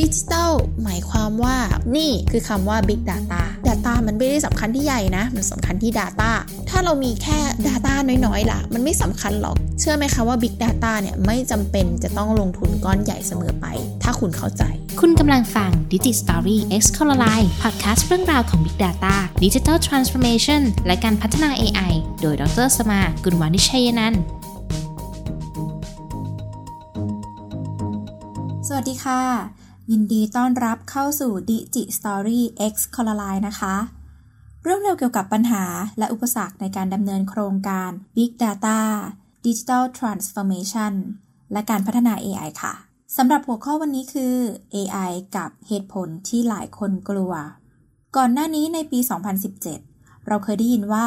ดิจิทัลหมายความว่านี่คือคำว่า Big Data Data มันไม่ได้สำคัญที่ใหญ่นะ มันสำคัญที่ Data ถ้าเรามีแค่ Data น้อยๆล่ะ มันไม่สำคัญหรอก เชื่อไหมคะว่า Big Data เนี่ยไม่จำเป็นจะต้องลงทุนก้อนใหญ่เสมอไป ถ้าคุณเข้าใจ คุณกำลังฟัง Digi Story X c o l o r i e Podcast เรื่องราวของ Big Data Digital Transformation และการพัฒนา AI โดยดรสมากุลวานิชัยนันท์สวัสดีค่ะ ยินดีต้อนรับเข้าสู่ Digi Story X c o l o r i e นะคะ เรื่องเร็วเกี่ยวกับปัญหาและอุปสรรคในการดำเนินโครงการ Big Data Digital Transformation และการพัฒนา AI ค่ะ สำหรับหัวข้อวันนี้คือ AI กับเหตุผลที่หลายคนกลัว ก่อนหน้านี้ในปี 2017 เราเคยได้ยินว่า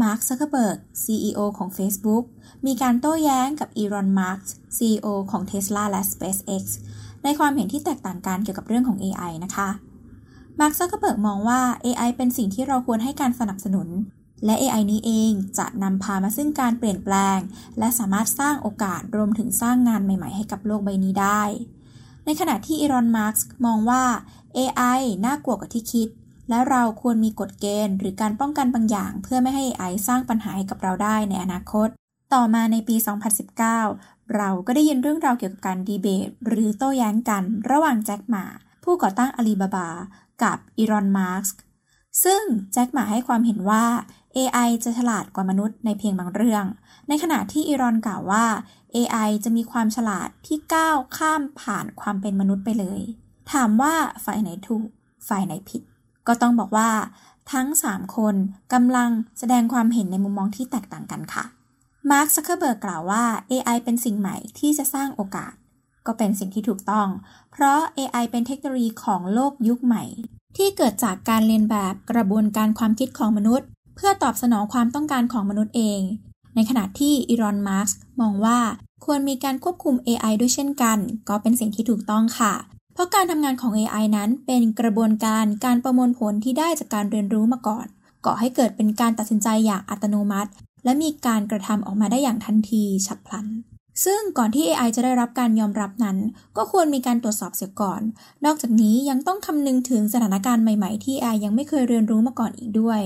Mark Zuckerberg CEO ของ Facebook มีการโต้แย้งกับอีรอนมาร์ก CEO ของ Tesla และ SpaceX ในความเห็นที่แตกต่างกันเกี่ยวกับเรื่องของ AI นะคะ Mark Zuckerberg มองว่า AI เป็นสิ่งที่เราควรให้การสนับสนุน และ AI นี้เองจะนำพามาซึ่งการเปลี่ยนแปลง และสามารถสร้างโอกาสรวมถึงสร้างงานใหม่ ๆ ให้กับโลกใบนี้ได้ ในขณะที่อีรอนมาร์กมองว่า AI น่ากลัวกว่าที่คิด และเราควรมีกฎเกณฑ์ หรือการป้องกันบางอย่าง เพื่อไม่ให้ AI สร้างปัญหาให้กับเราได้ในอนาคต ต่อมาในปี 2019 เราก็ได้ยินเรื่องราวเกี่ยวกับการดีเบต หรือโต้แย้งกันระหว่างแจ็คหมา ผู้ก่อตั้งอาลีบาบา กับอีรอนมาร์กซึ่งแจ็คหมาให้ความเห็นว่า AI จะฉลาดกว่ามนุษย์ในเพียงบางเรื่อง ในขณะที่อีรอนกล่าวว่า AI จะมีความฉลาดที่ก้าวข้ามผ่านความเป็นมนุษย์ไปเลย ถามว่าฝ่ายไหนถูก ฝ่ายไหนผิด ก็ต้องบอกว่า ทั้ง 3 คนกำลังแสดงความเห็นในมุมมองที่แตกต่างกันค่ะ มาร์คซักเคอร์เบิร์กกล่าวว่า AI เป็นสิ่งใหม่ที่จะสร้างโอกาส ก็เป็นสิ่งที่ถูกต้อง เพราะ AI เป็นเทคโนโลยีของโลกยุคใหม่ ที่เกิดจากการเลียนแบบกระบวนการความคิดของมนุษย์ เพื่อตอบสนองความต้องการของมนุษย์เอง ในขณะที่อีลอนมัสก์มองว่าควรมีการควบคุม AI ด้วยเช่นกัน ก็เป็นสิ่งที่ถูกต้องค่ะ เพราะการทำงานของ AI นั้นเป็นกระบวนการการประมวลผลที่ได้จากการเรียนรู้มาก่อนก่อให้เกิดเป็นการตัดสินใจอย่างอัตโนมัติ และมีการกระทำออกมาได้อย่างทันทีฉับพลัน ซึ่งก่อนที่ AI จะได้รับการยอมรับนั้น ก็ควรมีการตรวจสอบเสียก่อน นอกจากนี้ยังต้องคำนึงถึงสถานการณ์ใหม่ๆ ที่ AI ยังไม่เคยเรียนรู้มาก่อนอีกด้วย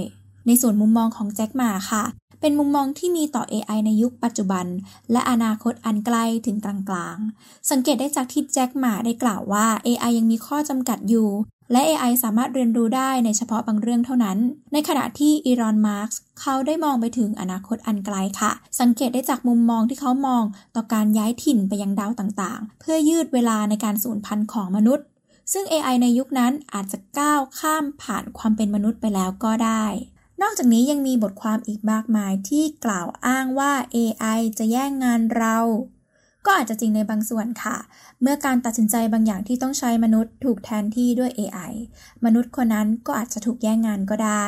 ในส่วนมุมมองของแจ็คหมาค่ะ เป็นมุมมองที่มีต่อ AI ในยุคปัจจุบัน และอนาคตอันใกล้ถึงกลางๆ สังเกตได้จากที่แจ็คหมาได้กล่าวว่า AI ยังมีข้อจำกัดอยู่ และ AI สามารถเรียนรู้ได้ในเฉพาะบางเรื่องเท่านั้น ในขณะที่อีรอน มาร์กเขาได้มองไปถึงอนาคตอันไกลค่ะ สังเกตได้จากมุมมองที่เขามองต่อการย้ายถิ่นไปยังดาวต่างๆ เพื่อยืดเวลาในการสูญพันธุ์ของมนุษย์ ซึ่ง AI ในยุคนั้นอาจจะก้าวข้ามผ่านความเป็นมนุษย์ไปแล้วก็ได้ นอกจากนี้ยังมีบทความอีกมากมายที่กล่าวอ้างว่า AI จะแย่งงานเรา ก็อาจจะจริงในบางส่วนค่ะ เมื่อการตัดสินใจบางอย่างที่ต้องใช้มนุษย์ถูกแทนที่ด้วย AI มนุษย์คนนั้นก็อาจจะถูกแย่งงานก็ได้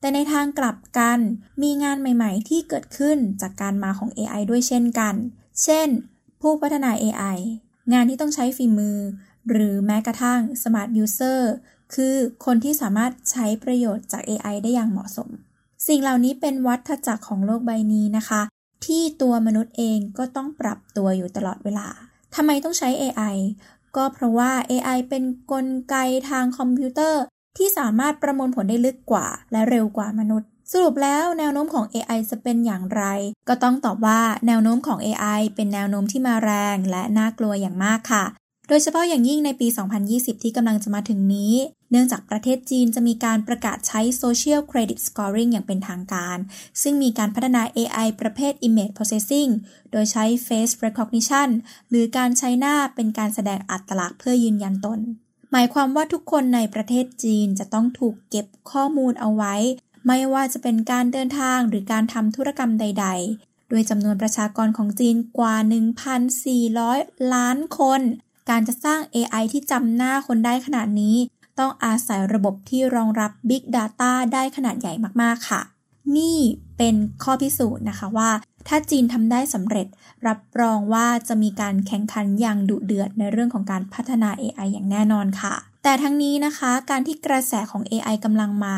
แต่ในทางกลับกันมีงานใหม่ ๆ ที่เกิดขึ้นจากการมาของ AI ด้วยเช่นกัน เช่น ผู้พัฒนา AI งานที่ต้องใช้ฝีมือ หรือแม้กระทั่ง Smart User คือคนที่สามารถใช้ประโยชน์จาก AI ได้อย่างเหมาะสม สิ่งเหล่านี้เป็นวัฏจักรของโลกใบนี้นะคะ ที่ตัวมนุษย์เองก็ต้องปรับตัวอยู่ตลอดเวลาทำไมต้องใช้ AI ก็เพราะว่า AI เป็นนกลไกทางคอมพิวเตอร์ ที่สามารถประมวลผลได้ลึกกว่า และเร็วกว่ามนุษย์ สรุปแล้วแนวโน้มของ AI จะเป็นอย่างไร ก็ต้องตอบว่าแนวโน้มของ AI เป็นแนวโน้มที่มาแรงและน่ากลัวอย่างมากค่ะ โดยเฉพาะอย่างยิ่งในปี 2020 ที่กำลังจะมาถึงนี้ เนื่องจากประเทศจีนจะมีการประกาศใช้ Social Credit Scoring อย่างเป็นทางการ ซึ่งมีการพัฒนา AI ประเภท Image Processing โดยใช้ Face Recognition หรือการใช้หน้าเป็นการแสดงอัตลักษณ์เพื่อยืนยันตน หมายความว่าทุกคนในประเทศจีนจะต้องถูกเก็บข้อมูลเอาไว้ ไม่ว่าจะเป็นการเดินทางหรือการทำธุรกรรมใดๆโดยจำนวนประชากรของจีนกว่า 1,400 ล้านคน การจะสร้าง AI ที่จำหน้าคนได้ขนาดนี้ ต้องอาศัยระบบที่รองรับ Big Data ได้ขนาดใหญ่มากๆค่ะ นี่เป็นข้อพิสูจน์นะคะว่า ถ้าจีนทำได้สำเร็จ รับรองว่าจะมีการแข่งขันอย่างดุเดือดในเรื่องของการพัฒนา AI อย่างแน่นอนค่ะแต่ทั้งนี้นะคะ การที่กระแสของ AI กำลังมา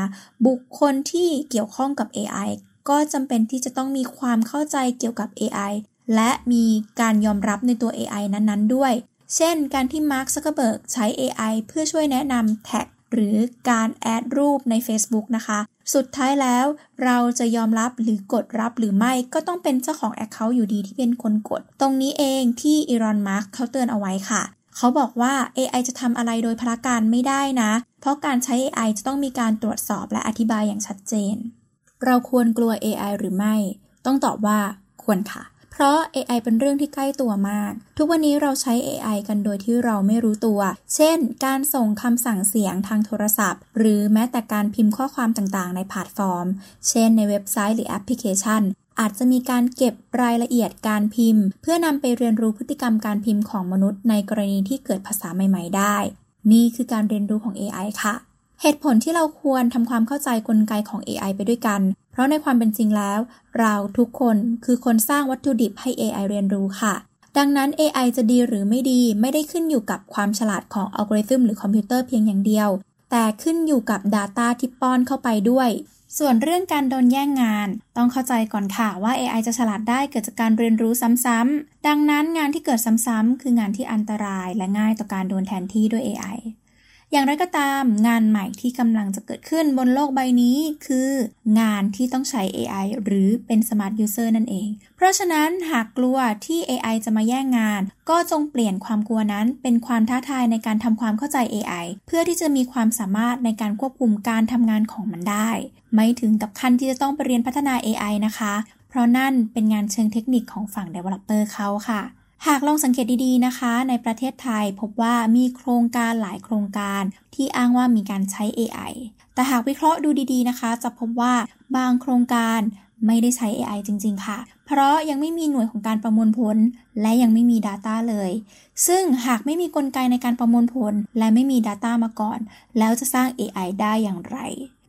บุคคลที่เกี่ยวข้องกับ AI ก็จำเป็นที่จะต้องมีความเข้าใจเกี่ยวกับ AI และมีการยอมรับในตัว AI นั้นๆ ด้วย เช่น การที่มาร์คซักเกอร์เบิร์กใช้ AI เพื่อช่วยแนะนำแท็กหรือการ add รูปใน Facebook นะคะ สุดท้ายแล้วเราจะยอมรับหรือกดรับหรือไม่ก็ต้องเป็นเจ้าของ Account อยู่ดีที่เป็นคนกด ตรงนี้เองที่อีลอนมัสก์เขาเตือนเอาไว้ค่ะ เขาบอกว่า AI จะทำอะไรโดยพลการไม่ได้นะ เพราะการใช้ AI จะต้องมีการตรวจสอบและอธิบายอย่างชัดเจน เราควรกลัว AI หรือไม่ ต้องตอบว่าควรค่ะ เพราะ AI เป็นเรื่องที่ใกล้ตัวมาก ทุกวันนี้เราใช้ AI กันโดยที่เราไม่รู้ตัว เช่น การส่งคำสั่งเสียงทางโทรศัพท์ หรือแม้แต่การพิมพ์ข้อความต่างๆ ในแพลตฟอร์ม เช่น ในเว็บไซต์หรือแอปพลิเคชันอาจจะมีการเก็บรายละเอียดการพิมพ์ เพื่อนำไปเรียนรู้พฤติกรรมการพิมพ์ของมนุษย์ ในกรณีที่เกิดภาษาใหม่ ๆ ได้ นี่คือการเรียนรู้ของ AI ค่ะ เหตุผลที่เราควรทำความเข้าใจกลไกของ AI ไปด้วยกัน เพราะในความเป็นจริงแล้ว เราทุกคนคือคนสร้างวัตถุดิบให้ AI เรียนรู้ค่ะ ดังนั้น AI จะดีหรือไม่ดีไม่ได้ขึ้นอยู่กับความฉลาดของอัลกอริทึมหรือคอมพิวเตอร์เพียงอย่างเดียว แต่ขึ้นอยู่กับ Data ที่ป้อนเข้าไปด้วย ส่วนเรื่องการโดนแย่งงาน ต้องเข้าใจก่อนค่ะว่า AI จะฉลาดได้เกิดจากการเรียนรู้ซ้ำๆดังนั้นงานที่เกิดซ้ำๆคืองานที่อันตรายและง่ายต่อการโดนแทนที่ด้วย AI อย่างไรก็ตามงานใหม่ที่กำลังจะเกิดขึ้นบนโลกใบนี้คืองานที่ต้องใช้ AI หรือเป็น Smart User นั่นเอง เพราะฉะนั้นหากกลัวที่ AI จะมาแย่งงาน ก็จงเปลี่ยนความกลัวนั้นเป็นความท้าทายในการทำความเข้าใจ AI เพื่อที่จะมีความสามารถในการควบคุมการทำงานของมันได้ ไม่ถึงกับขั้นที่จะต้องไปเรียนพัฒนา AI นะคะ เพราะนั่นเป็นงานเชิงเทคนิคของฝั่ง Developer เขาค่ะ หากลองสังเกตดีๆนะคะ ในประเทศไทยพบว่ามีโครงการหลายโครงการที่อ้างว่ามีการใช้ AI แต่หากวิเคราะห์ดูดีๆนะคะ จะพบว่าบางโครงการไม่ได้ใช้ AI จริง ๆ ค่ะ เพราะยังไม่มีหน่วยของการประมวลผล และยังไม่มี Data เลย ซึ่งหากไม่มีกลไกในการประมวลผล และไม่มี Data มาก่อน แล้วจะสร้าง AI ได้อย่างไร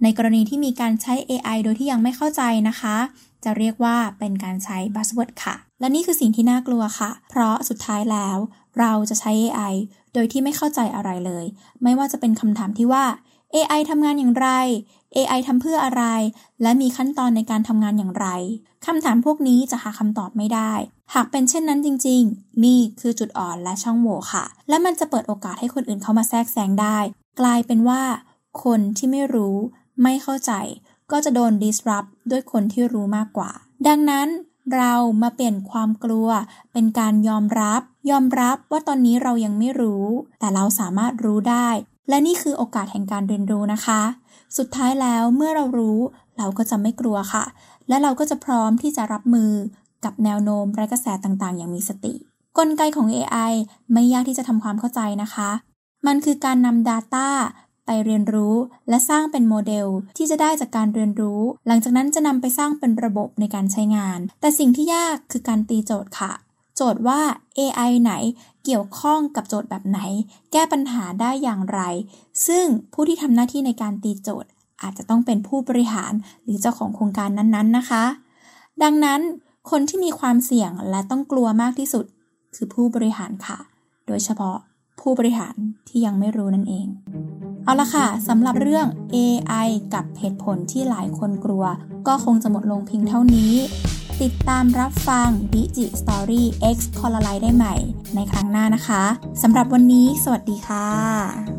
ในกรณีที่มีการใช้ AI โดยที่ยังไม่เข้าใจนะคะ จะเรียกว่าเป็นการใช้ buzzword ค่ะ และนี่คือสิ่งที่น่ากลัวค่ะ เพราะสุดท้ายแล้ว เราจะใช้ AI โดยที่ไม่เข้าใจอะไรเลย ไม่ว่าจะเป็นคำถามที่ว่า AI ทำงานอย่างไร AI ทำเพื่ออะไร และมีขั้นตอนในการทำงานอย่างไร คำถามพวกนี้จะหาคำตอบไม่ได้ หากเป็นเช่นนั้นจริง ๆ นี่คือจุดอ่อนและช่องโหว่ค่ะ และมันจะเปิดโอกาสให้คนอื่นเข้ามาแทรกแซงได้ กลายเป็นว่า คนที่ไม่รู้ ไม่เข้าใจ ก็จะโดน disrupt ด้วยคนที่รู้มากกว่า ดังนั้นเรามาเปลี่ยนความกลัว เป็นการยอมรับ ยอมรับว่าตอนนี้เรายังไม่รู้ แต่เราสามารถรู้ได้ และนี่คือโอกาสแห่งการเรียนรู้นะคะ สุดท้ายแล้วเมื่อเรารู้ เราก็จะไม่กลัวค่ะ และเราก็จะพร้อมที่จะรับมือกับแนวโน้มและกระแสต่างๆ อย่างมีสติ กลไกของ AI ไม่ยากที่จะทำความเข้าใจนะคะ มันคือการนำ Data ไปเรียนรู้และสร้างเป็นโมเดลที่จะได้จากการเรียนรู้ หลังจากนั้นจะนำไปสร้างเป็นระบบในการใช้งาน แต่สิ่งที่ยากคือการตีโจทย์ค่ะ โจทย์ว่า AI ไหนเกี่ยวข้องกับโจทย์แบบไหน แก้ปัญหาได้อย่างไร ซึ่งผู้ที่ทำหน้าที่ในการตีโจทย์ อาจจะต้องเป็นผู้บริหารหรือเจ้าของโครงการนั้นๆนะคะ ดังนั้นคนที่มีความเสี่ยงและต้องกลัวมากที่สุด คือผู้บริหารค่ะ โดยเฉพาะผู้บริหารที่ยังไม่รู้นั่นเอง เอาละค่ะสำหรับเรื่อง AI กับเหตุผลที่หลายคนกลัว ก็คงจะหมดลงเพียงเท่านี้ ติดตามรับฟัง Digi Story X คอลไลได้ใหม่ในครั้งหน้านะคะสำหรับวันนี้ สวัสดีค่ะ